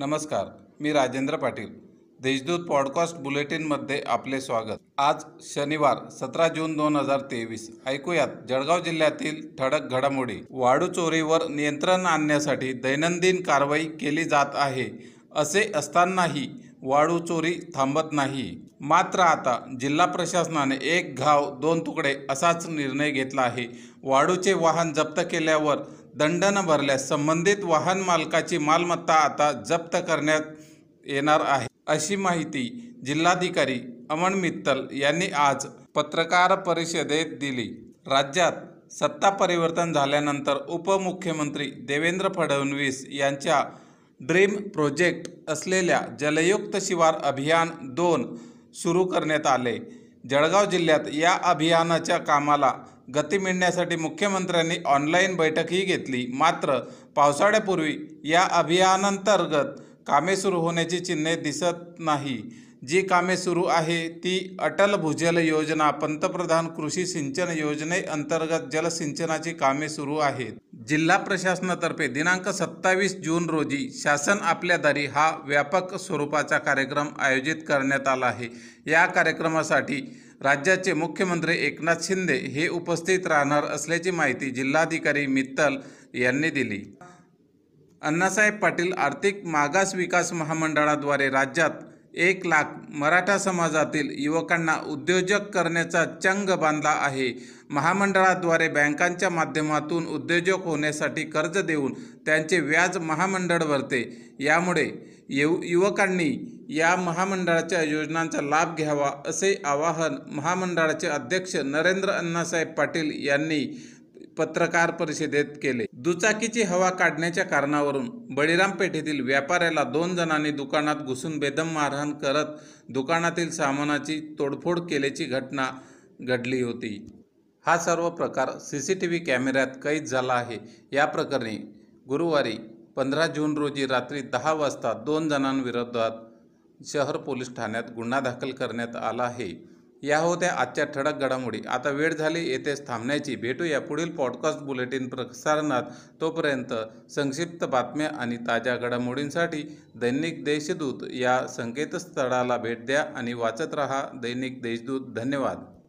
नमस्कार मी राजेंद्र पाटील. देशदूत पॉडकास्ट बुलेटिनमध्ये आपले स्वागत. आज शनिवार सतरा जून दोन हजार तेवीस. ऐकूयात जळगाव जिल्ह्यातील ठळक घडामोडी. वाळू चोरीवर नियंत्रण आणण्यासाठी दैनंदिन कारवाई केली जात आहे असे असतानाही वाळू चोरी थांबत नाही. मात्र आता जिल्हा प्रशासनाने एक घाव दोन तुकडे असाच निर्णय घेतला आहे. वाळूचे वाहन जप्त केल्यावर दंड न भरल्यास संबंधित वाहन मालकाची मालमत्ता आता जप्त करण्यात येणार आहे. अशी माहिती जिल्हाधिकारी अमन मित्तल यांनी आज पत्रकार परिषदेत दिली. राज्यात सत्ता परिवर्तन झाल्यानंतर उपमुख्यमंत्री देवेंद्र फडणवीस यांच्या ड्रीम प्रोजेक्ट असलेल्या जलयुक्त शिवार अभियान दोन सुरू करण्यात आले. जळगाव जिल्ह्यात या अभियानाच्या कामाला गती मिळण्यासाठी मुख्यमंत्र्यांनी ऑनलाईन बैठकही घेतली. मात्र पावसाळ्यापूर्वी या अभियानांतर्गत कामे सुरू होण्याची चिन्हे दिसत नाही. जी कामे सुरू आहे ती अटल भूजल योजना पंतप्रधान कृषी सिंचन योजनेअंतर्गत जलसिंचनाची कामे सुरू आहेत. जिल्हा प्रशासनातर्फे दिनांक सत्तावीस जून रोजी शासन आपल्या दारी हा व्यापक स्वरूपाचा कार्यक्रम आयोजित करण्यात आला आहे. या कार्यक्रमासाठी राज्याचे मुख्यमंत्री एकनाथ शिंदे हे उपस्थित राहणार असल्याची माहिती जिल्हाधिकारी मित्तल यांनी दिली. अण्णासाहेब पाटील आर्थिक मागास विकास महामंडळाद्वारे राज्यात एक लाख मराठा समाजातील युवकांना उद्योजक करण्याचा चंग बांधला आहे. महामंडळाद्वारे बँकांच्या माध्यमातून उद्योजक होण्यासाठी कर्ज देऊन त्यांचे व्याज महामंडळ भरते. यामुळे यु युवकांनी या महामंडळाच्या योजनांचा लाभ घ्यावा असे आवाहन महामंडळाचे अध्यक्ष नरेंद्र अण्णासाहेब पाटील यांनी पत्रकार परिषदेत केले. दुचाकीची हवा काढण्याच्या कारणावरून बळीराम पेठेतील व्यापाऱ्याला दोन जणांनी दुकानात घुसून बेदम मारहाण करत दुकानातील सामानाची तोडफोड केल्याची घटना घडली होती. हा सर्व प्रकार सी सी टी व्ही कॅमेऱ्यात कैद झाला आहे. या प्रकरणी गुरुवारी पंधरा जून रोजी रात्री दहा वाजता दोन जणांविरोधात शहर पोलीस ठाण्यात गुन्हा दाखल करण्यात आला आहे. या होत्या आजच्या ठळक घडामोडी. आता वेळ झाली येथेच थांबण्याची. भेटूया पुढील पॉडकास्ट बुलेटिन प्रसारणात. तोपर्यंत संक्षिप्त बातम्या आणि ताज्या घडामोडींसाठी दैनिक देशदूत या संकेतस्थळाला भेट द्या आणि वाचत रहा दैनिक देशदूत. धन्यवाद.